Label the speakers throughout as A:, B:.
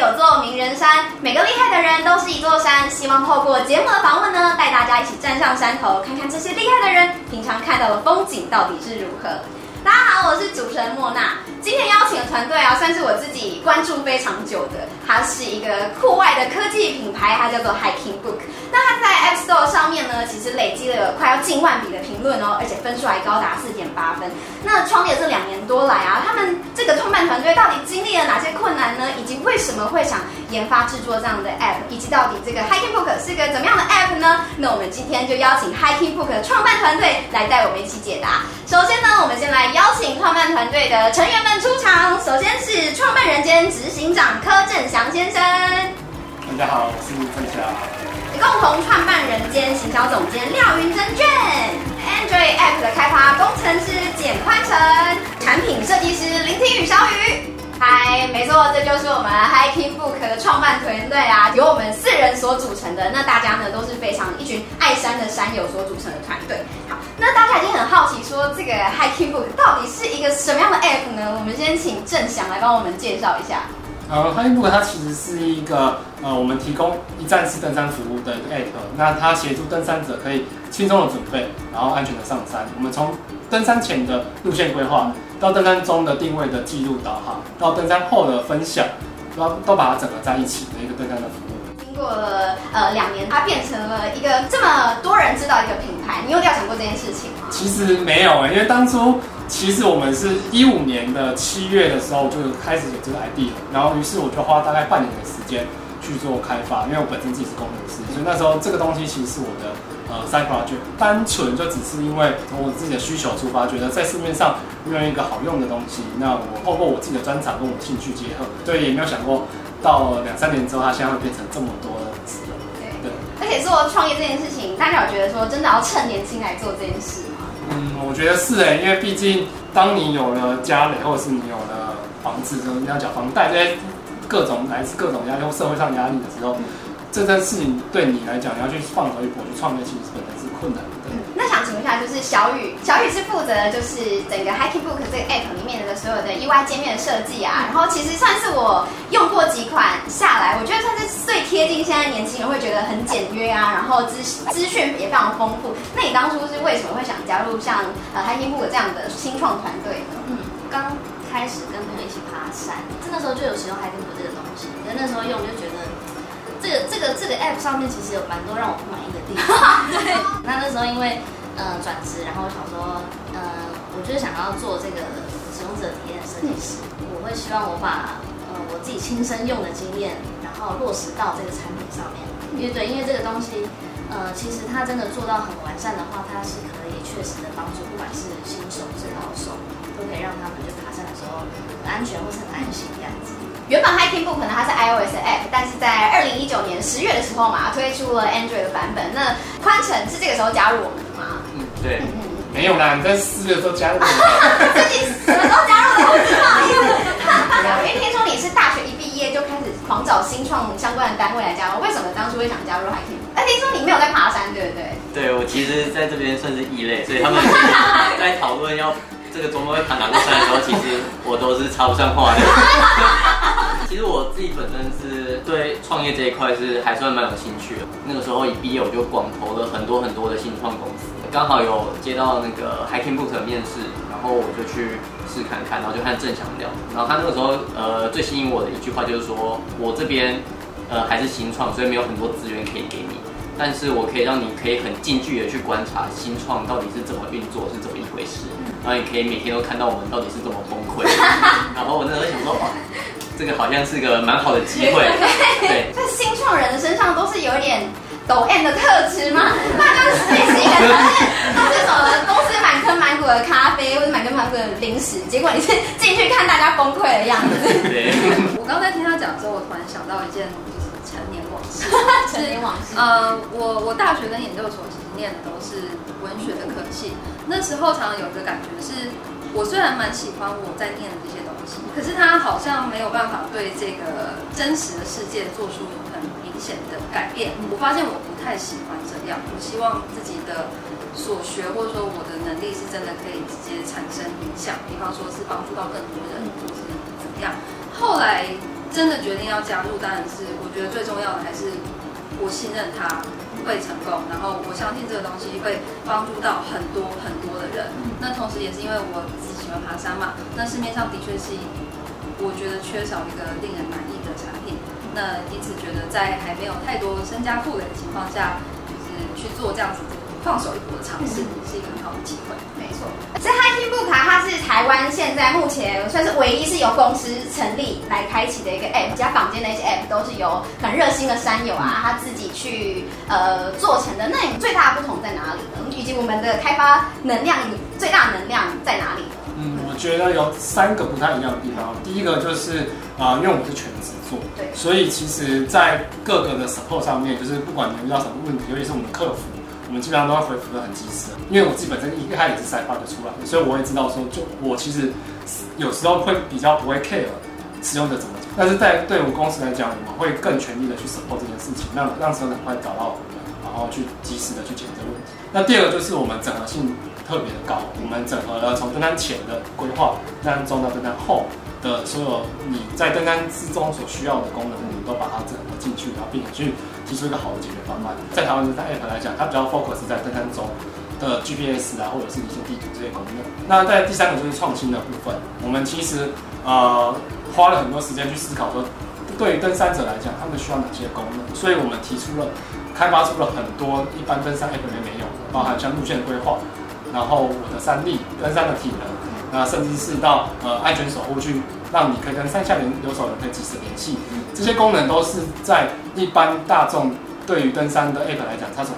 A: 有座名人山，每个厉害的人都是一座山。希望透过节目的访问呢，带大家一起站上山头，看看这些厉害的人平常看到的风景到底是如何。大家好，我是主持人莫娜。今天邀请的团队啊，算是我自己关注非常久的。它是一个户外的科技品牌，它叫做 Hiking Book。那它在 App Store 上面呢，其实累积了快要近万笔的评论哦，而且分数还高达四点八分。那创业这两年多来啊，他们这个创办团队到底经历了哪些困难呢？以及为什么会想研发制作这样的 App？以及到底这个 Hiking Book 是个怎么样的 App 呢？那我们今天就邀请 Hiking Book 的创办团队来带我们一起解答。首先呢，我们先来邀请创办团队的成员们出场。首先是创办人兼执行长柯正祥先生。
B: 大家好，我是正翔。
A: 共同创办人兼行销总监廖云珍卷。Android App 的开发工程师简宽成。产品设计师林庭宇小雨。嗨，没错，这就是我们 Hiking Book 的创办团队啊，由我们四人所组成的。那大家呢都是非常一群爱山的山友所组成的团队。好，那大家已经很好奇说，这个 Hiking Book 到底是一个什么样的 App 呢？我们先请正翔来帮我们介绍一下。
B: 呃，Hiking Book 它其实是一个呃，我们提供一站式登山服务的一个 App。那它协助登山者可以轻松的准备，然后安全的上山。我们从登山前的路线规划。到登山中的定位的记录导航，到登山后的分享，都都把它整合在一起的一个登山的服务。
A: 经过了呃两年，它变成了一个这么多人知道一个品牌。你有料想过这件事情吗？
B: 其实没有哎，因为当初其实我们是一五年的七月的时候就开始有这个 idea，然后于是我就花大概半年的时间去做开发，因为我本身自己是工程师，所以那时候这个东西其实是我的。呃，side project 单纯就只是因为从我自己的需求出发，觉得在市面上没有一个好用的东西，那我透过我自己的专长跟我的兴趣结合，对，也没有想过到两三年之后，它现在会变成这么多的使用。对，
A: 而且做创业这件事情，大家有觉得说真的要趁年轻来做这件事？
B: 我觉得是哎，因为毕竟当你有了家里，或者是你有了房子，就是你要缴房贷这些各种来自各种压力或社会上压力的时候。这件事情对你来讲，你要去放手一搏去创业，其实本来是困难的。
A: 嗯，那想请问一下，就是小雨，小雨是负责就是整个 Hiking Book 这个 App 里面的所有的 UI 界面的设计啊。然后其实算是我用过几款下来，我觉得算是最贴近现在年轻人会觉得很简约啊，然后资资讯也非常丰富。那你当初是为什么会想加入像呃 Hiking Book 这样的新创团队呢？
C: 嗯，刚开始跟朋友一起爬山，那时候就有使用 Hiking Book 这个东西，可是那时候用就觉得。这个这个这个 app 上面其实有蛮多让我不满意的地方。对，那那时候因为呃转职，然后我想说，呃，我就是想要做这个使用者体验设计师，我会希望我把呃我自己亲身用的经验，然后落实到这个产品上面。因为对，因为这个东西，呃，其实它真的做到很完善的话，它是可以确实的帮助，不管是新手是老手，都可以让他们就爬山的时候很安全或是很安心这样子。
A: 原本 Hiking Book 可能它是 iOS App，但是在二零一九年十月的时候嘛，推出了 Android 的版本。那宽城是这个时候加入我
B: 们对。没有啦，你在四的时候加入的。
A: 自己什么时候加入的？我不好意思。因为听说你是大学一毕业就开始狂找新创相关的单位来加入，为什么当初会想加入 Hiking 哎，听说你没有在爬山，对不对？
D: 对，我其实在这边算是异类，所以他们在讨论要这个周末会爬哪座山的时候，其实我都是插不上话的。其实我自己本身是对创业这一块是还算蛮有兴趣的。那个时候一毕业我就广投了很多很多的新创公司，刚好有接到那个 Hiking Book 的面试，然后我就去试看看，然后就和正祥聊。然后他那个时候呃最吸引我的一句话就是说，我这边呃还是新创，所以没有很多资源可以给你，但是我可以让你可以很近距离的去观察新创到底是怎么运作，是怎么一回事，然后你可以每天都看到我们到底是怎么崩溃。然后我那时候想说哇。这个好像是个蛮好的机会，对。
A: 在新创人的身上都是有一点抖 M 的特质吗？那就是类似一个，都是什么公司满坑满谷的咖啡，或者满坑满谷的零食，结果你是进去看大家崩溃的样子。
E: 我刚才听他讲之后，我突然想到一件就是陈年往事。
A: 陈年往事。
E: 呃，我我大学跟研究所其实念的都是文学的科系，那时候常常有一个感觉是，我虽然蛮喜欢我在念的这些东西。可是他好像没有办法对这个真实的世界做出显的改变。我发现我不太喜欢这样，我希望自己的所学或者说我的能力是真的可以直接产生影响，比方说是帮助到更多人，或是怎么样。后来真的决定要加入，当然是我觉得最重要的还是我信任他会成功，然后我相信这个东西会帮助到很多很多的人。那同时也是因为我自己喜欢爬山嘛，那市面上的确是我觉得缺少一个令人满意的产品，那因此觉得在还没有太多身家负累的情况下，就是去做这样子。放手一搏的尝试是一个很好的机会，
A: 没错。这 Hiking Book 它是台湾现在目前算是唯一是由公司成立来开启的一个 App，其他坊间的一些 App 都是由很热心的山友啊他自己去呃做成的。那你最大的不同在哪里呢？以及我们的开发能量最大能量在哪里呢？
B: 嗯，我觉得有三个不太一样的地方。第一个就是啊、呃，因为我们是全职做，对，所以其实在各个的 support 上面，就是不管你遇到什么问题，尤其是我们的客服。我们基本上都会回复的很及时，因为我自己本身一开始是开发就出来的，所以我也知道说，就我其实有时候会比较不会 care 使用者怎么，但是在对我们公司来讲，我们会更全力的去 support 这件事情，让让使用者快找到我们，然后去及时的去解决这个问题。那第二个就是我们整合性特别的高，我们整合了从登单前的规划，登山中到登单后的所有你在登山之中所需要的功能，我们都把它整合进去，然后并且去。提出一个好的解决方案，在台湾的 App 来讲，它比较 focus 在登山中的 GPS 啊，或者是一些地图这些功能。那在第三个就是创新的部分，我们其实呃花了很多时间去思考说，对于登山者来讲，他们需要哪些功能，所以我们提出了开发出了很多一般登山 App 里面没有的，包含像路线规划，然后我的山力、登山的体能，那甚至是到呃安全守护去。让你可以跟山下人留守人可以及时联系，这些功能都是在一般大众对于登山的 App 来讲，它是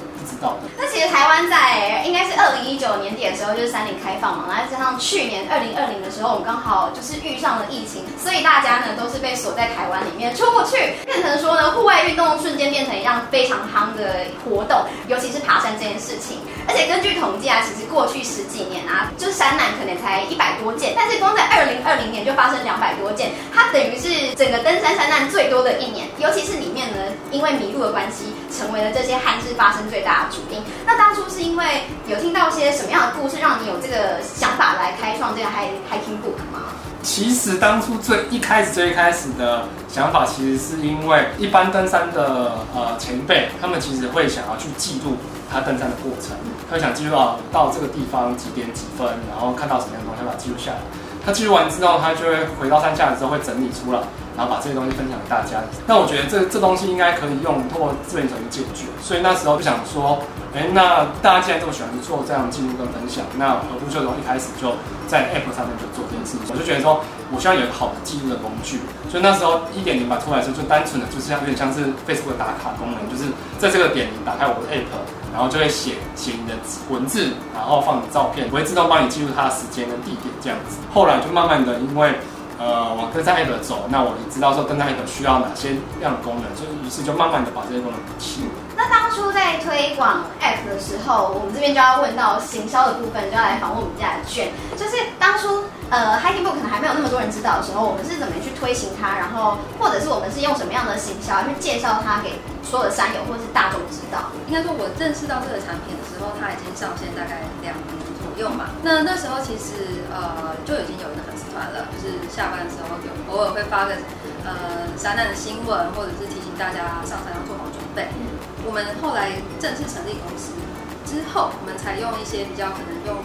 A: 那其实台湾在应该是二零一九年底的时候，就是山林开放嘛，然后加上去年二零二零的时候，我们刚好就是遇上了疫情，所以大家呢都是被锁在台湾里面出不去，变成说呢户外运动瞬间变成一样非常夯的活动，尤其是爬山这件事情。而且根据统计啊，其实过去十几年啊，就是山难可能才一百多件，但是光在二零二零年就发生两百多件，它等于是整个登山山难最多的一年。尤其是里面呢，因为迷路的关系，成为了这些憾事发生最大的主因。那当初是因为有听到一些什么样的故事，让你有这个想法来开创这个 Hiking Book 吗？
B: 其实当初最一开始最一开始的想法，其实是因为一般登山的呃前辈，他们其实会想要去记录。他登山的过程，他会想记录到到这个地方几点几分，然后看到什么样的东西，把它记录下来。他记录完之后，他就会回到山下的时候会整理出来，然后把这些东西分享给大家。那我觉得这这东西应该可以用通过资源手去解决，所以那时候就想说，哎，那大家既然这么喜欢做这样的记录跟分享，那何不就从一开始就在 App 上面就做这件事情？我就觉得说，我需要有一个好的记录的工具。所以那时候一点零版出来的时候，就单纯的就是像有点像是 Facebook 的打卡功能，就是在这个点你打开我的 App。然后就会写写你的文字，然后放你照片，我会自动帮你记录它的时间跟地点这样子。后来就慢慢的，因为呃往登山 App 走，那我也知道说登山 App 需要哪些样的功能，所以于是就慢慢的把这些功能补齐。
A: 那当初在推广 App 的时候，我们这边就要问到行销的部分，就要来访问我们家的卷，就是当初。呃，Hiking Book 可能还没有那么多人知道的时候，我们是怎么去推行它？然后，或者是我们是用什么样的行销去介绍它给所有的山友或者是大众知道？应该说，我认识到这个产品的时候，它已经上线大概两年左右嘛。那那时候其实呃就已经有一个粉了，就是下班的时候有偶尔会发个呃山难的新闻，或者是提醒大家上山要做好准备。我们后来正式成立公司之后，我们才用一些比较可能用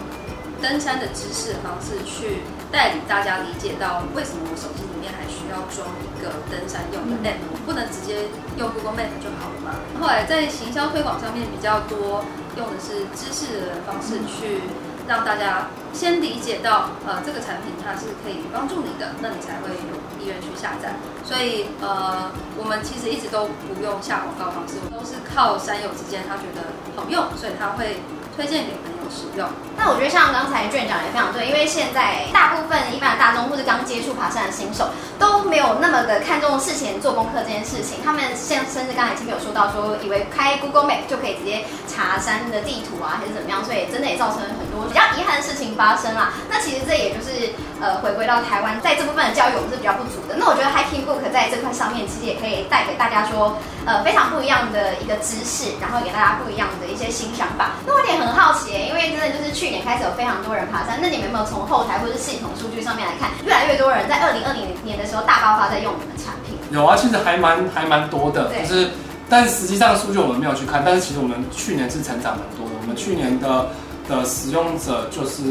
A: 登山的知识的方式去。带领大家理解到为什么我手机里面还需要装一个登山用的 app，我不能直接用 Google Map 就好了吗？后来在行销推广上面比较多用的是知识的方式去让大家先理解到，呃，这个产品它是可以帮助你的，那你才会有意愿去下载。所以呃，我们其实一直都不用下广告方式，都是靠山友之间他觉得好用，所以他会推荐给朋友。使用，那我觉得像刚才卷讲也非常对，因为现在大部分一般的大众或者刚接触爬山的新手都没有那么的看重事前做功课这件事情，他们现甚至刚才已经有说到说，以为开 Google Map 就可以直接查山的地图啊，还是怎么样，所以真的也造成了很多比较遗憾的事情发生啦。那其实这也就是呃回归到台湾在这部分的教育我们是比较不足的。那我觉得 Hiking Book 在这块上面其实也可以带给大家说呃非常不一样的一个知识，然后给大家不一样的一些新想法。那我也很好奇，因为真的就是去年开始有非常多人爬山，那你们有没有从后台或者是系统数据上面来看，越来越多人在二零二零年的时候大爆发在用你们产品？
B: 有啊，其实还蛮还蛮多的，
A: 对
B: 就是，但实际上数据我们没有去看，但是其实我们去年是成长蛮多的，我们去年的的使用者就是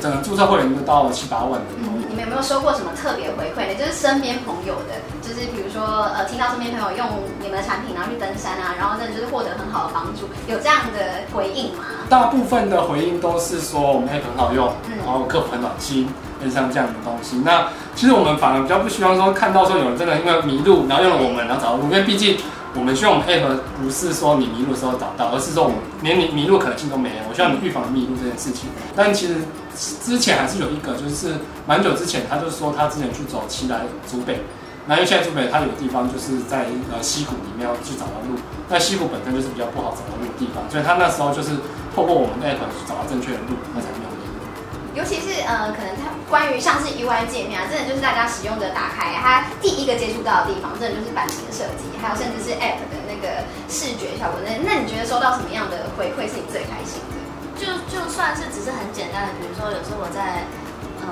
B: 整个注册会员都到了七八万。
A: 你们有没有收过什么特别回馈呢？就是身边朋友的，就是比如说呃，听到身边朋友用你们的产品，然后去登山啊，然后真的就是获得很好的帮助，有这样的回应吗？
B: 大部分的回应都是说我们 app 很好用，
A: 嗯
B: 然后客服很暖心，类似像这样的东西。那其实我们反而比较不希望说看到说有人真的因为迷路，然后用了我们，然后找到路，因为毕竟我们希望我们 app 不是说你迷路的时候找到，而是说我们连你迷路可能性都没有。我希望你预防迷路这件事情。但其实之前还是有一个，就是蛮久之前，他就说他之前去走奇莱竹北，那因为现在竹北它有个地方就是在呃溪谷里面要去找到路，那溪谷本身就是比较不好找到路的地方，所以他那时候就是透过我们的 app 去找到正确的路，那才没有。
A: 尤其是呃，可能它关于像是 UI 界面啊，真的就是大家使用者打开它第一个接触到的地方，真的就是版型的设计，还有甚至是 App 的那个视觉效果。那那你觉得收到什么样的回馈是你最开心的？
C: 就就算是只是很简单的，比如说有时候我在呃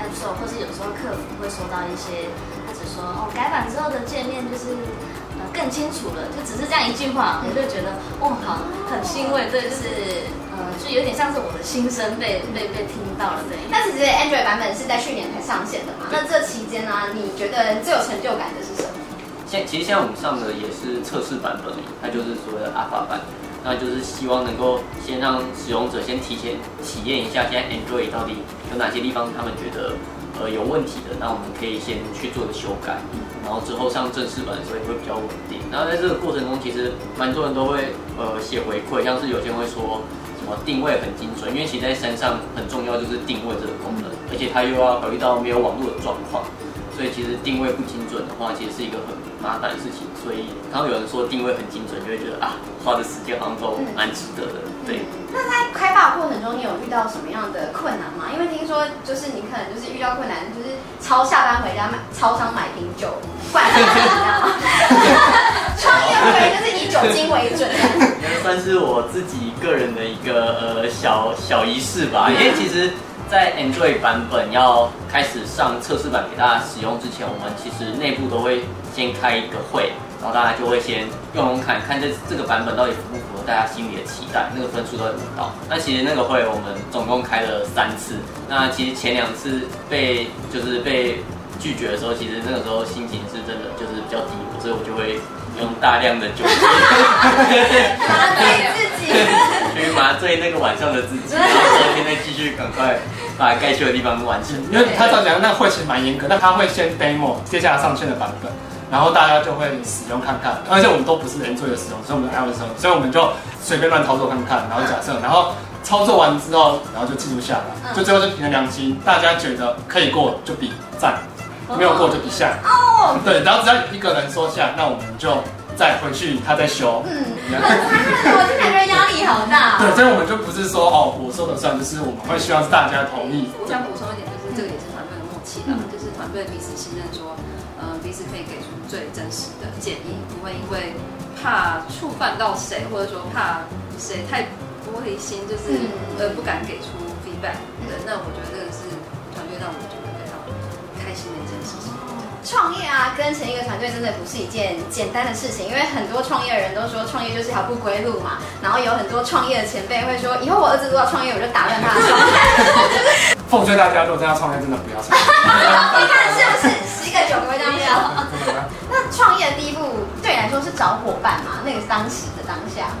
C: App Store，或是有时候客服会收到一些，他只说哦改版之后的界面就是更清楚了，就只是这样一句话，我就觉得哦好很欣慰，对，就是就有点像是我的心声被被被听到了这样。
A: 那其实 Android 版本是在去年才上线的嘛？那这期间呢、你觉得最有成就感的是什么？
D: 现其实现在我们上的也是测试版本它就是所谓的 Alpha 版，那就是希望能够先让使用者先提前体验一下现在 Android 到底有哪些地方他们觉得呃有问题的，那我们可以先去做个修改，然后之后上正式版的时候也会比较稳定。然后在这个过程中，其实蛮多人都会呃写回馈，像是有些人会说什么定位很精准，因为其实在山上很重要就是定位这个功能，而且它又要考虑到没有网络的状况。所以其实定位不精准的话，其实是一个很麻烦的事情。所以刚刚有人说定位很精准，就会觉得啊，花的时间好像都蛮值得的。对。
A: 那在开发的过程中，你有遇到什么样的困难吗？因为听说就是你可能就是遇到困难，就是超下班回家买超商买瓶酒，不然怎么样？创业会就是以酒精
D: 为准。算是我自己个人的一个呃小小仪式吧，因为其实，在 Android 版本要开始上测试版给大家使用之前，我们其实内部都会先开一个会，然后大家就会先用用看看这这个版本到底符不符合大家心里的期待，那个分数都会得到。那其实那个会我们总共开了三次，那其实前两次被就是被拒绝的时候，其实那个时候心情是真的就是比较低落，所以我就会用大量的酒精
A: 麻醉自己。
D: 去麻醉那个晚上的自己，然后昨天再继续赶快把该去的地方完成。
B: 因为他照讲那个会其实蛮严格，但他会先 demo 接下来上线的版本，然后大家就会使用看看。而且我们都不是 Android 的使用，所以我们 iOS 使用，所以我们就随便乱操作看看，然后假设，然后操作完之后，然后就记录下来，就最后就凭着良心，大家觉得可以过就比赞，没有过就比下。
A: 哦，
B: 对，然后只要有一个人说下，那我们就再回去，他再修。
A: 嗯，很我就感觉压力好大。
B: 对，所以我们就不是说哦，我说了算，就是我们会希望是大家同意。
E: 我想补充一点，就是这个也是团队的默契啦，就是团队彼此信任，说，呃，彼此可以给出最真实的建议，不会因为怕触犯到谁，或者说怕谁太玻璃心，就是呃不敢给出 feedback。对，那我觉得这个是团队让我觉得非常开心的一件事情。
A: 创业啊，跟成一个团队真的不是一件简单的事情，因为很多创业人都说创业就是条不归路嘛。然后有很多创业的前辈会说，以后我儿子如果要创业，我就打断他的创业。
B: 奉劝大家，如果真要创业，真的不要创业。
A: 你看是不是十个九个会这样讲？那创业的第一步对你来说是找伙伴嘛？那个是当时的当下。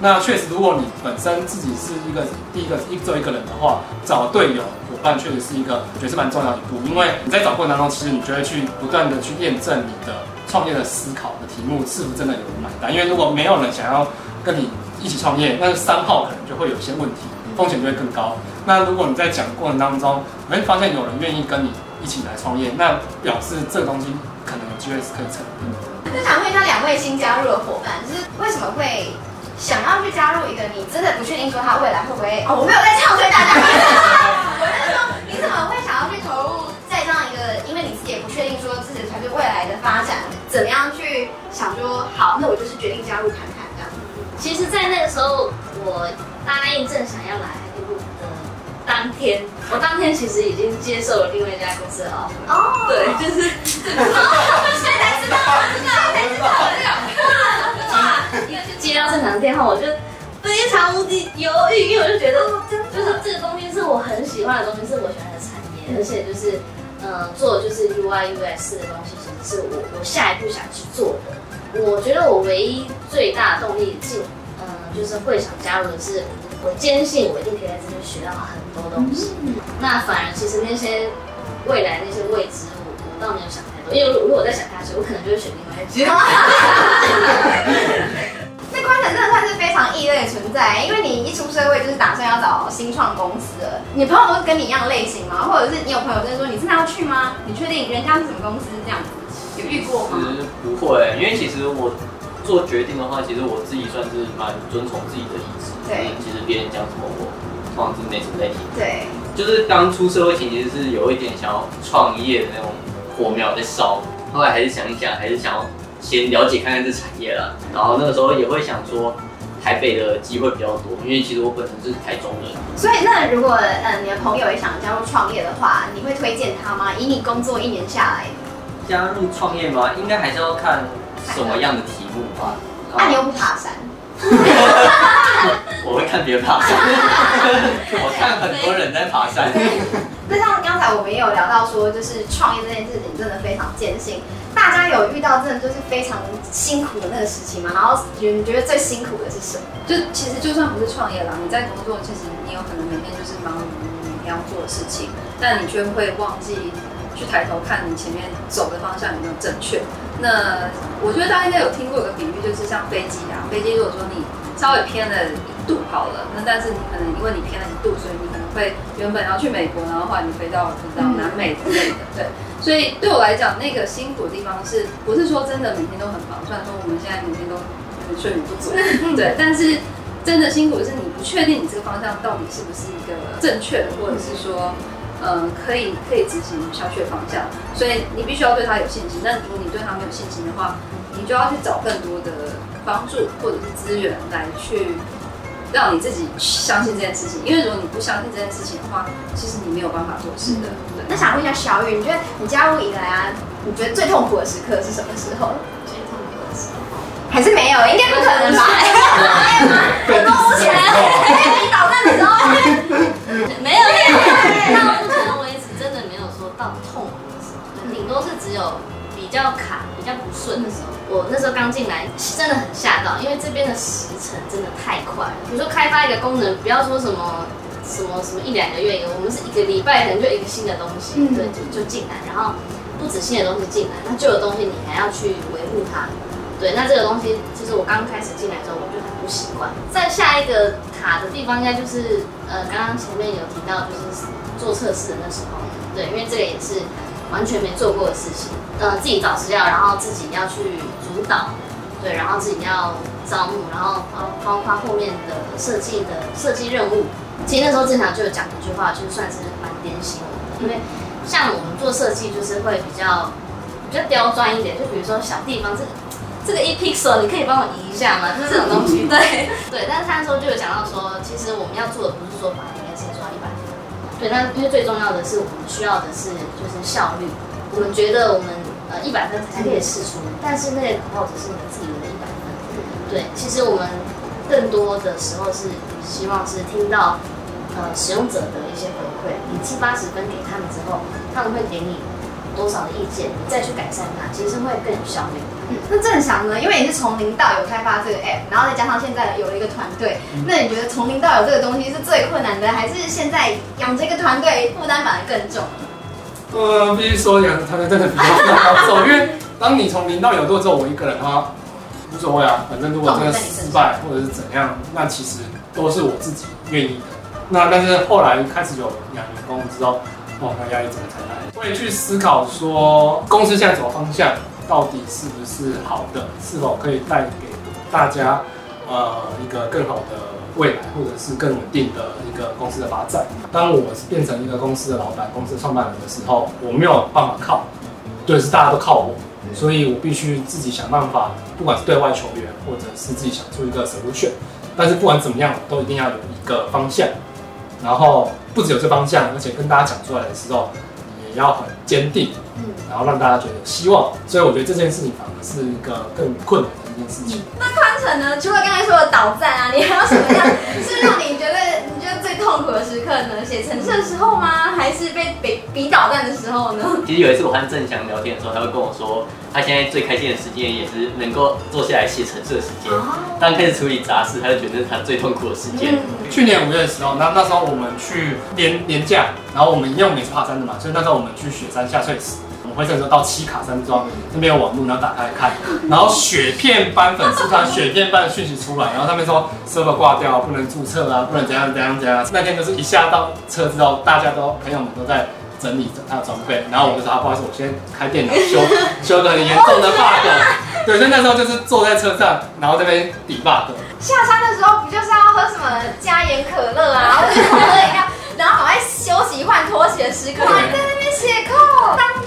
B: 那确实，如果你本身自己是一个第一个一做一个人的话，找队友伙伴确实是一个我觉得是蛮重要的一步，因为你在找过程当中，其实你就会去不断的去验证你的创业的思考的题目是不是真的有人买单。因为如果没有人想要跟你一起创业，那三号可能就会有一些问题，风险就会更高。那如果你在讲的过程当中，你会发现有人愿意跟你一起来创业，那表示这个东西可能有机会是可以成功的。
A: 就想问一下两位新加入的伙伴，就是为什么会？想要去加入一个你真的不确定说他未来会不会哦，我没有在唱衰大家，怎么会想要去投入在这样一个，因为你自己也不确定说自己的团队未来的发展，怎么样去想说好，那我就是决定加入看看这样。
C: 其实，在那个时候，我答应正想要来海地 Group 的当当天，我当天其实已经接受了另外一家公司的 offer。
A: 哦，
C: 对，就是
A: 现在才知道，现在才知道这样。哇，
C: 因为接到正常的电话，我就非常无敌犹豫，因为我就觉得，就是这个东西是我很喜欢的东西，是我喜欢的产业，而且就是，呃，做就是 UI UX 的东西，其实是我我下一步想去做的。我觉得我唯一最大的动力进，嗯、呃，就是会想加入的是，我坚信我一定可以在这边学到很多东西。嗯、那反而其实那些未来那些未知，我我倒没有想太多，因为如果我再想下去，我可能就会选另外一家。
A: 那宽城真的算是非常异类的存在，因为你一出社会就是打算要找新创公司了。你朋友都是跟你一样类型吗？或者是你有朋友在说你真的要去吗？你确定人家是什么公司这样子？有遇过吗？
D: 其实不会，因为其实我做决定的话，其实我自己算是蛮遵从自己的意志。
A: 对，
D: 其实别人讲什么，我通常是没什么在听。
A: 对，
D: 就是刚出社会前，其实是有一点想要创业的那种火苗在烧。后来还是想一想，还是想要先了解看看这产业了。然后那个时候也会想说，台北的机会比较多，因为其实我本身是台中人。
A: 所以那如果呃你的朋友也想加入创业的话，你会推荐他吗？以你工作一年下来。
D: 加入创业吗？应该还是要看什么样的题目吧。
A: 那你又不爬山？
D: 我会看别人爬山，我看很多人在爬山。
A: 那像刚才我们也有聊到说，就是创业这件事情真的非常艰辛。大家有遇到真的就是非常辛苦的那个时期吗？然后你觉得最辛苦的是什么？
E: 就其实就算不是创业啦，你在工作，其实你有可能每天就是忙于你要做的事情，但你却会忘记。去抬头看你前面走的方向有没有正确？那我觉得大家应该有听过一个比喻，就是像飞机啊，飞机如果说你稍微偏了度好了，那但是你可能因为你偏了一度，所以你可能会原本要去美国，然后后来你飞到不知道南美之类的，对。所以对我来讲，那个辛苦的地方是不是说真的每天都很忙？虽然说我们现在每天都睡眠不足，对，但是 真的辛苦的是你不确定你这个方向到底是不是一个正确的，或者是说。嗯，可以可以执行下去的方向，所以你必须要对他有信心。但如果你对他没有信心的话，你就要去找更多的帮助或者是资源来去让你自己相信这件事情。因为如果你不相信这件事情的话，其实你没有办法做事的。对。
A: 那想问一下小雨，你觉得你加入以来啊，你觉得最痛苦的时刻是什么时候？
C: 最痛苦的时候
A: 还是没有？应该不可能吧？很多目前你导弹的时候
C: 没有没有。都是只有比较卡、比较不顺的时候。我那时候刚进来，真的很吓到，因为这边的时程真的太快了。比如说开发一个功能，不要说什么什么什么一两个月，我们是一个礼拜可能就一个新的东西，对，就就进来，然后不止新的东西进来，那旧的东西你还要去维护它。对，那这个东西其实我刚开始进来之后，我就很不习惯。在下一个卡的地方，应该就是呃，刚刚前面有提到，就是做测试的那时候，对，因为这个也是。完全没做过的事情，呃，自己找资料，然后自己要去主导，对，然后自己要招募，然后包包括后面的设计的设计任务。其实那时候正常就有讲一句话，就算是蛮点醒我的，因为像我们做设计就是会比较比较刁钻一点，就比如说小地方这个这个一 pixel 你可以帮我移一下吗？就是这种东西，对对。但是他那时候就有讲到说，其实我们要做的不是说。对，那因为最重要的是，我们需要的是就是效率。我们觉得我们呃一百分才可以试出，但是那个口号只是你自己的一百分。对，其实我们更多的时候是希望是听到呃使用者的一些回馈，你七八十分给他们之后，他们会给你多少的意见，你再去改善它，其实会更有效率。
A: 嗯，那正常呢？因为你是从零到有开发这个 app，然后再加上现在有了一个团队，嗯、那你觉得从零到有这个东西是最困难的，还是现在养这个团队负担反而更重？
B: 呃，必须说养团队真的比较重，因为当你从零到有做之后，我一个人的话无所谓啊，反正如果真的失败或者是怎样，那其实都是我自己愿意的。那但是后来开始有养员工之后，哦，那压力怎么才来？会去思考说公司现在走的方向。到底是不是好的？是否可以带给大家呃一个更好的未来，或者是更稳定的一个公司的发展？当我变成一个公司的老板、公司创办人的时候，我没有办法靠，对，是大家都靠我，所以我必须自己想办法，不管是对外求援，或者是自己想出一个 solution。但是不管怎么样，都一定要有一个方向。然后不只有这方向，而且跟大家讲出来的时候，也要很坚定，
A: 嗯，
B: 然后让大家觉得有希望。所以我觉得这件事情反而是一个更困难的一件事情。
A: 那宽城呢？除了刚才说的导赞啊，你还有什么样 是让你痛苦的时刻呢？写程式的时候吗？还是被被比导赞的时候呢？
D: 其实有一次我和郑翔聊天的时候，他会跟我说，他现在最开心的时间也是能够坐下来写程式的时间。当开始处理杂事，他就觉得是他最痛苦的时间。
A: 嗯、
B: 去年五月的时候，那那时候我们去年年假，然后我们因为我们也是爬山的嘛，所以那时候我们去雪山下翠池。我们回程的时候到七卡山庄，那边有网路，然后打开看，然后雪片般粉丝团雪片般的讯息出来，然后他们说 server 挂掉，不能注册啊，不能怎样怎样怎样。那天就是一下到车之后，大家都朋友们都在整理他的装备，然后我就说啊，不好意思，我先开电脑修 修的很严重的 bug。对，所以那时候就是坐在车上，然后这边 debug。
A: 下山的时候不就是要喝什么加盐可乐啊，或者可乐饮料，然后赶快休息换拖鞋的时刻，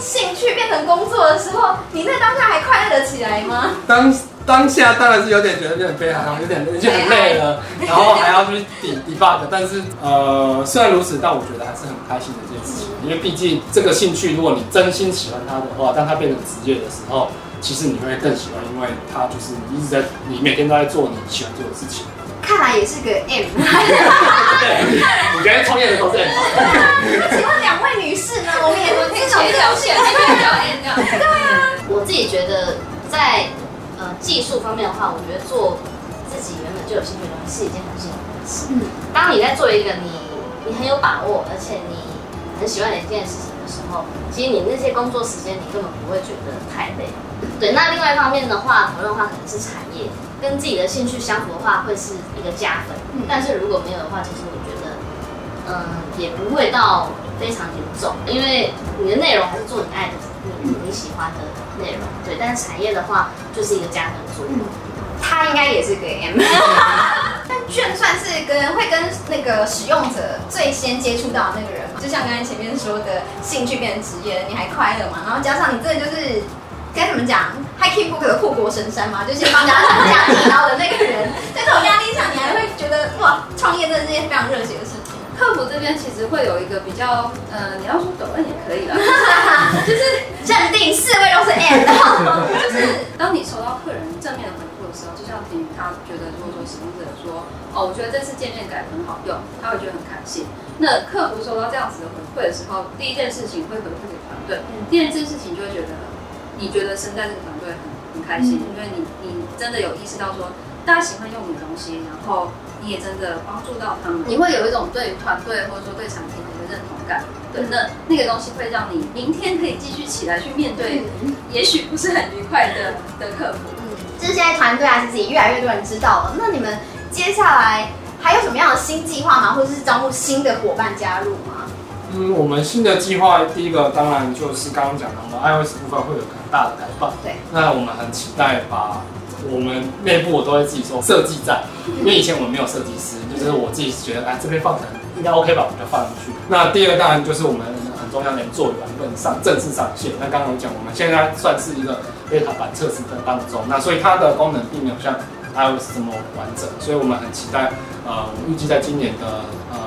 A: 兴趣变成工作的时候，你在当下还快乐得起来吗？
B: 当当下当然是有点觉得有点悲哀，有点已经很累了，然后还要去 debug。但是呃，虽然如此，但我觉得还是很开心的一件事情，因为毕竟这个兴趣，如果你真心喜欢它的话，当它变成职业的时候。其实你会更喜欢，因为它就是你一直在，你每天都在做你喜欢做的事情。
A: 看来也是个 M。
B: 对，我觉得创业的都是 M。
A: 那请问两位女士呢？我们也可以从一条线，一条 M 这样。对啊，
C: 我自己觉得在呃技术方面的话，我觉得做自己原本就有兴趣的东西是一件很幸福的事。嗯，当你在做一个你你很有把握，而且你很喜欢的一件事情的时候，其实你那些工作时间你根本不会觉得太累。对，那另外一方面的话，讨论的话可能是产业跟自己的兴趣相符的话，会是一个加分。嗯、但是如果没有的话，其实我觉得，嗯，也不会到非常严重，因为你的内容还是做你爱的、你你喜欢的内容。对，但是产业的话，就是一个加分作用。
A: 他应该也是个 M，但券算是跟会跟那个使用者最先接触到的那个人嘛，就像刚才前面说的，兴趣变成职业，你还快乐嘛？然后加上你这就是。该怎么讲？HiKey Book 的护国神山嘛，就是帮大家上架地刀的那个人。在这种压力下，你还会觉得哇，创业真的是件非常热血的事情。
E: 客服这边其实会有一个比较，呃，你要说抖 M 也可以啦，就是
A: 认定四位都是 M 的，
E: 就是当你收到客人正面的回复的时候，就像比如他觉得如果说使用者说，哦，我觉得这次界面改很好用，他会觉得很开心。那客服收到这样子的回馈的时候，第一件事情会回馈给团队，第二件事情就会觉得。你觉得身在这个团队很很开心，嗯、因为你你真的有意识到说大家喜欢用你的东西，然后你也真的帮助到他们，你会有一种对团队或者说对产品的一个认同感。对，那那个东西会让你明天可以继续起来去面对，也许不是很愉快的的客服。
A: 嗯，就是现在团队啊，其实也越来越多人知道了。那你们接下来还有什么样的新计划吗？或者是招募新的伙伴加入吗？
B: 嗯，我们新的计划第一个当然就是刚刚讲的，我们 iOS 部分会有很大的改版。
A: 对，
B: 那我们很期待把我们内部我都会自己说设计在，因为以前我们没有设计师，就是我自己觉得哎这边放成应该 OK 吧，我们就放进去。那第二个当然就是我们很重要的做版本上正式上线。那刚刚讲我们现在算是一个 beta 版测试的当中，那所以它的功能并没有像 iOS 这么完整，所以我们很期待，呃，我们预计在今年的呃。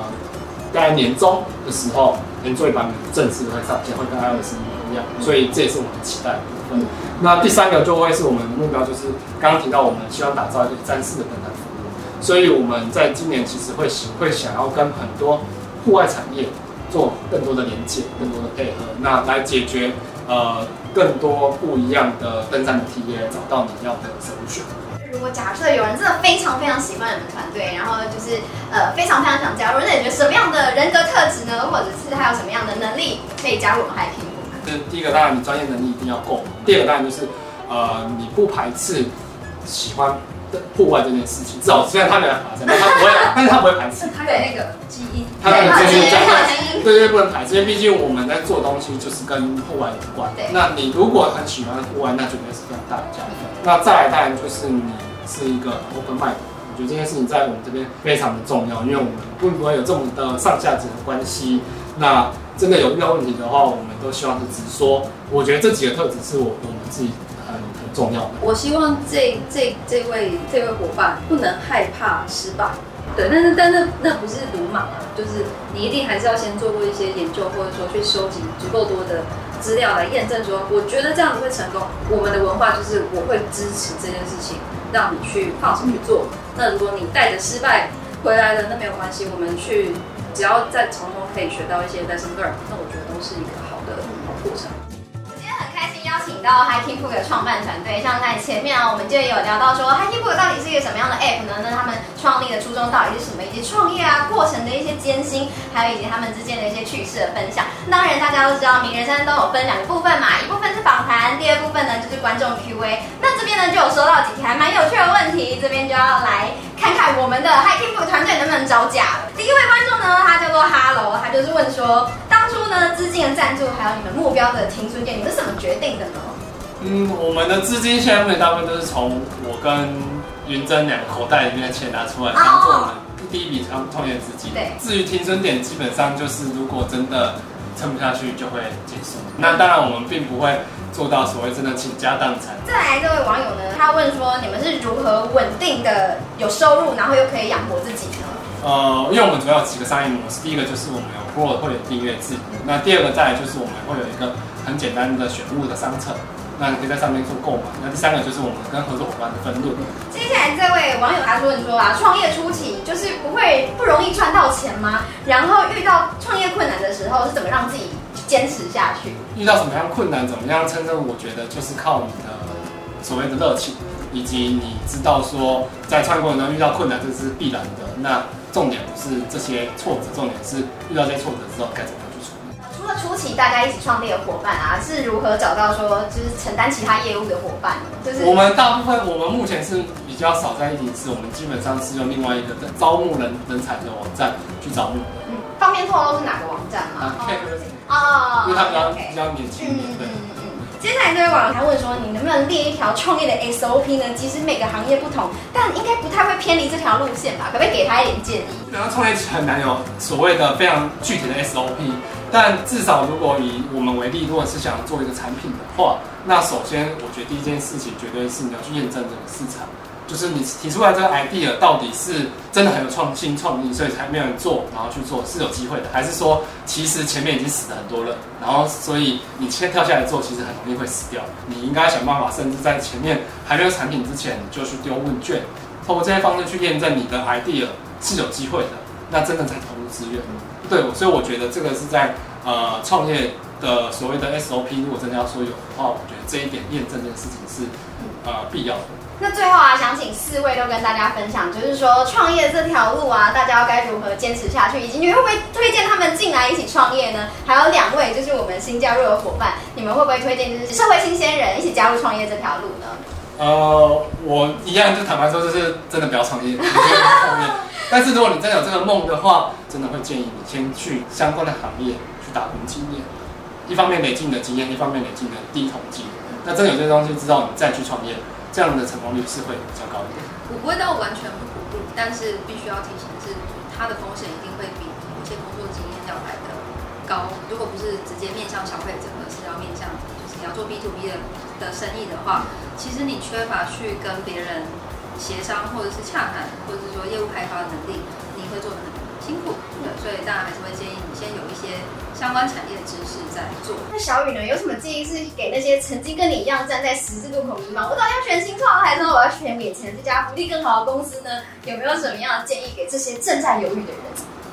B: 大概年终的时候，年终版本正式会上线，会跟 iOS 一样，所以这也是我们期待的部分。那第三个就会是我们的目标，就是刚刚提到我们希望打造一个一站式的跟单服务，所以我们在今年其实会会想要跟很多户外产业做更多的连接，更多的配合，那来解决呃更多不一样的登山的体验，找到你要的首选。
A: 如果假设有人真的非常非常喜欢你们团队，然后就是呃非常非常想加入，那你觉得什么样的人格特质呢？或者是他有什么样的能力可以加入我们 HiKey Book？
B: 就是第一个，当然你专业能力一定要够；第二个，当然就是呃你不排斥喜欢的户外这件事情。至少虽然他没有爬山，但他不会，但是他不会排斥。
E: 他有那个基因，
B: 他那个基因在，对对，不能排斥，因为毕竟我们在做东西就是跟户外有关。
A: 对，
B: 那你如果很喜欢户外，那绝对是非常大的加分。那再来当然就是你是一个 open mind，我觉得这件事情在我们这边非常的重要，因为我们并不会有这么的上下级的关系。那真的有遇到问题的话，我们都希望是直说。我觉得这几个特质是我我们自己很很重要的。
E: 我希望这这这位这位伙伴不能害怕失败，对，但是但那那不是鲁莽啊，就是你一定还是要先做过一些研究，或者说去收集足够多的资料来验证说，我觉得这样子会成功。我们的文化就是我会支持这件事情，让你去放手去做。那如果你带着失败回来了，那没有关系，我们去只要在从中可以学到一些 lesson learn，那我觉得都是一个好的过程。
A: 邀请到 Hiking Book 的创办团队，像在前面啊，我们就有聊到说 Hiking Book 到底是一个什么样的 App 呢？那他们创立的初衷到底是什么？以及创业啊过程的一些艰辛，还有以及他们之间的一些趣事的分享。当然，大家都知道名人山都有分两个部分嘛，一部分是访谈，第二部分呢就是观众 Q&A。那这边呢就有收到几题还蛮有趣的问题，这边就要来看看我们的 Hiking Book 团队能不能招架。第一位观众呢，他叫做 Hello，他就是问说。当初呢，资金的赞助还有你们目标的停损点，你们是怎么决定的呢？
B: 嗯，我们的资金现在大部分都是从我跟云珍两个口袋里面的钱拿出来，当做我们第一笔创创业资金。对。至于停损点，基本上就是如果真的撑不下去，就会结束。那当然，我们并不会做到所谓真的倾家荡产。
A: 再来这位网友呢，他问说，你们是如何稳定的有收入，然后又可以养活自己呢？
B: 呃，因为我们主要有几个商业模式，第一个就是我们有 Pro 会员订阅制，那第二个再来就是我们会有一个很简单的选物的商城，那你可以在上面做购买。那第三个就是我们跟合作伙伴的分润。
A: 接下来这位网友他说：“你说啊，创业初期就是不会不容易赚到钱吗？然后遇到创业困难的时候是怎么让自己坚持下去？
B: 遇到什么样困难，怎么样撑着？我觉得就是靠你的所谓的热情，以及你知道说在创业过程中遇到困难这是必然的。那重点不是这些挫折，重点是遇到这些挫折之后该怎么样去处理。
A: 除了初期大家一起创业的伙伴啊，是如何找到说就是承担其他业务的伙伴？就是
B: 我们大部分，我们目前是比较少在一起，是我们基本上是用另外一个招募人人才的网站去招募。
A: 嗯，方便透露是哪个网站吗？
B: 啊，
A: 哦，
B: 因为他比较比较年轻，对。
A: 接下来这位网友还问说：“你能不能列一条创业的 SOP 呢？其实每个行业不同，但应该不太会偏离这条路线吧？可不可以给他一点建议？”
B: 然后创业很难有所谓的非常具体的 SOP，但至少如果以我们为例，如果是想要做一个产品的话，那首先我觉得第一件事情绝对是你要去验证这个市场。就是你提出来这个 idea 到底是真的很有创新创意，所以才没有人做，然后去做是有机会的，还是说其实前面已经死了很多人，然后所以你先跳下来做，其实很容易会死掉。你应该想办法，甚至在前面还没有产品之前，你就去丢问卷，透过这些方式去验证你的 idea 是有机会的，那真的才投入资源。对，所以我觉得这个是在呃创业的所谓的 SOP，如果真的要说有的话，我觉得这一点验证这件事情是呃必要的。
A: 那最后啊，想请四位都跟大家分享，就是说创业这条路啊，大家要该如何坚持下去，以及你会不会推荐他们进来一起创业呢？还有两位就是我们新加入的伙伴，你们会不会推荐就是社会新鲜人一起加入创业这条路呢？
B: 呃，我一样就坦白说，就是真的不要创业，但是如果你真的有这个梦的话，真的会建议你先去相关的行业去打工经验，一方面累积你的经验，一方面累积你的第一桶金。那真的有这些东西知道，你再去创业。这样的成功率是会比较高一点。
E: 我不会到完全不鼓励，但是必须要提醒是，它的风险一定会比一些工作经验要来的高。如果不是直接面向消费者，而是要面向就是你要做 B to B 的的生意的话，其实你缺乏去跟别人协商，或者是洽谈，或者是说业务开发的能力，你会做得很辛苦。对，所以当然还是会建议你先有一些。相关产业知识在做。
A: 那小雨呢？有什么建议是给那些曾经跟你一样站在十字路口迷茫，我到底要选新创还是我要选眼前这家福利更好的公司呢？有没有什么样的建议给这些正在犹豫的人？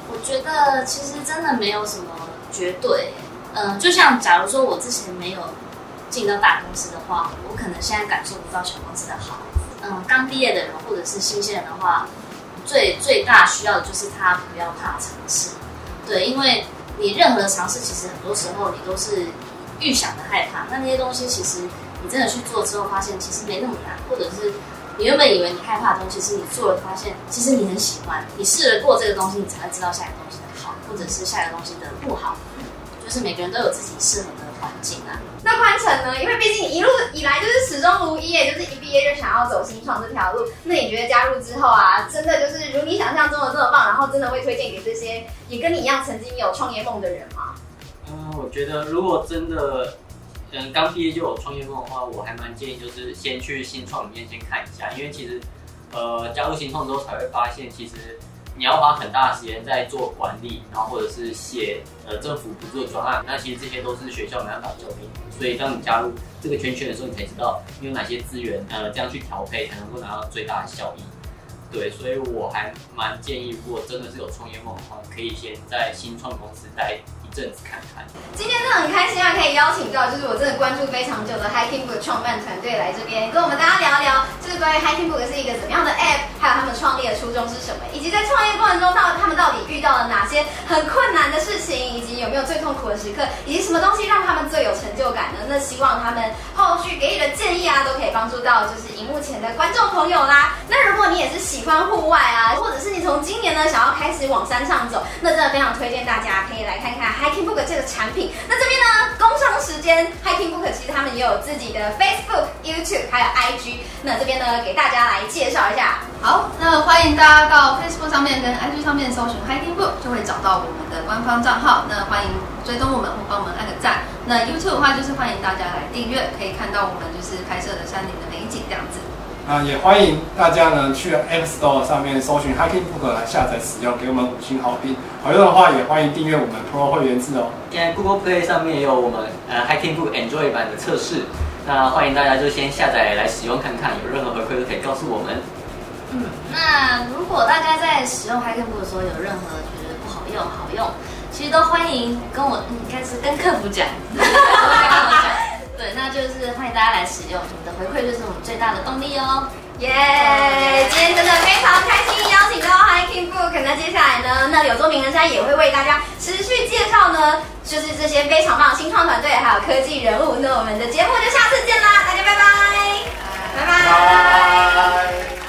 C: 我觉得其实真的没有什么绝对。嗯、呃，就像假如说我之前没有进到大公司的话，我可能现在感受不到小公司的好。嗯、呃，刚毕业的人或者是新鲜人的话，最最大需要的就是他不要怕尝试。对，因为。你任何尝试，其实很多时候你都是预想的害怕。那那些东西，其实你真的去做之后，发现其实没那么难，或者是你原本以为你害怕的东西，是你做了发现，其实你很喜欢。你试了过这个东西，你才会知道下一个东西的好，或者是下一个东西的不好。就是每个人都有自己适合的环境啊。
A: 那宽成呢？因为毕竟一路以来就是始终如一，就是一毕业就想要走新创这条路。那你觉得加入之后啊，真的就是如你想象中的这么棒，然后真的会推荐给这些也跟你一样曾经有创业梦的人吗？
D: 嗯，我觉得如果真的嗯刚毕业就有创业梦的话，我还蛮建议就是先去新创里面先看一下，因为其实呃加入新创之后才会发现，其实你要花很大的时间在做管理，然后或者是写呃政府补助的专案，那其实这些都是学校没办法教给你。所以当你加入这个圈圈的时候，你才知道你有哪些资源，呃，这样去调配才能够拿到最大的效益。对，所以我还蛮建议，如果真的是有创业梦的话，可以先在新创公司待阵子看看。
A: 今天真的很开心啊，可以邀请到就是我真的关注非常久的 Hikingbook 创办团队来这边跟我们大家聊聊，就是关于 Hikingbook 是一个怎么样的 App，还有他们创立的初衷是什么，以及在创业过程中到他们到底遇到了哪些很困难的事情，以及有没有最痛苦的时刻，以及什么东西让他们最有成就感呢？那希望他们后续给予的建议啊，都可以帮助到就是荧幕前的观众朋友啦。那如果你也是喜欢户外啊，或者是你从今年呢想要开始往山上走，那真的非常推荐大家可以来看看 hiking Hikingbook 这个产品。那这边呢，工商时间 Hikingbook 其实他们也有自己的 Facebook、YouTube 还有 IG。那这边呢，给大家来介绍一下。
E: 好，那欢迎大家到 Facebook 上面跟 IG 上面搜寻 Hikingbook，就会找到我们的官方账号。那欢迎追踪我们，或帮我们按个赞。那 YouTube 的话，就是欢迎大家来订阅，可以看到我们就是拍摄的山林的美景这样子。
B: 啊，也欢迎大家呢去 App Store 上面搜寻 Hikingbook 来下载使用，给我们五星好评。好用的话，也欢迎订阅我们 Pro 会员制哦。
D: 现在 Google Play 上面也有我们呃 Hikingbook Enjoy 版的测试，那欢迎大家就先下载来使用看看，有任何回馈都可以告诉我们。
C: 嗯，那如果大家在使用 Hikingbook 的时候有任何觉得不好用、好用，其实都欢迎跟我，应该是跟客服讲。对，那就是欢迎大家来使用，你们的回馈就是我们最大的动力哦。
A: 耶！Yeah, 今天真的非常开心，邀请到 Hikingbook。那接下来呢，那柳州名人山也会为大家持续介绍呢，就是这些非常棒的新创团队还有科技人物。那我们的节目就下次见啦，大家拜拜，拜拜。拜拜。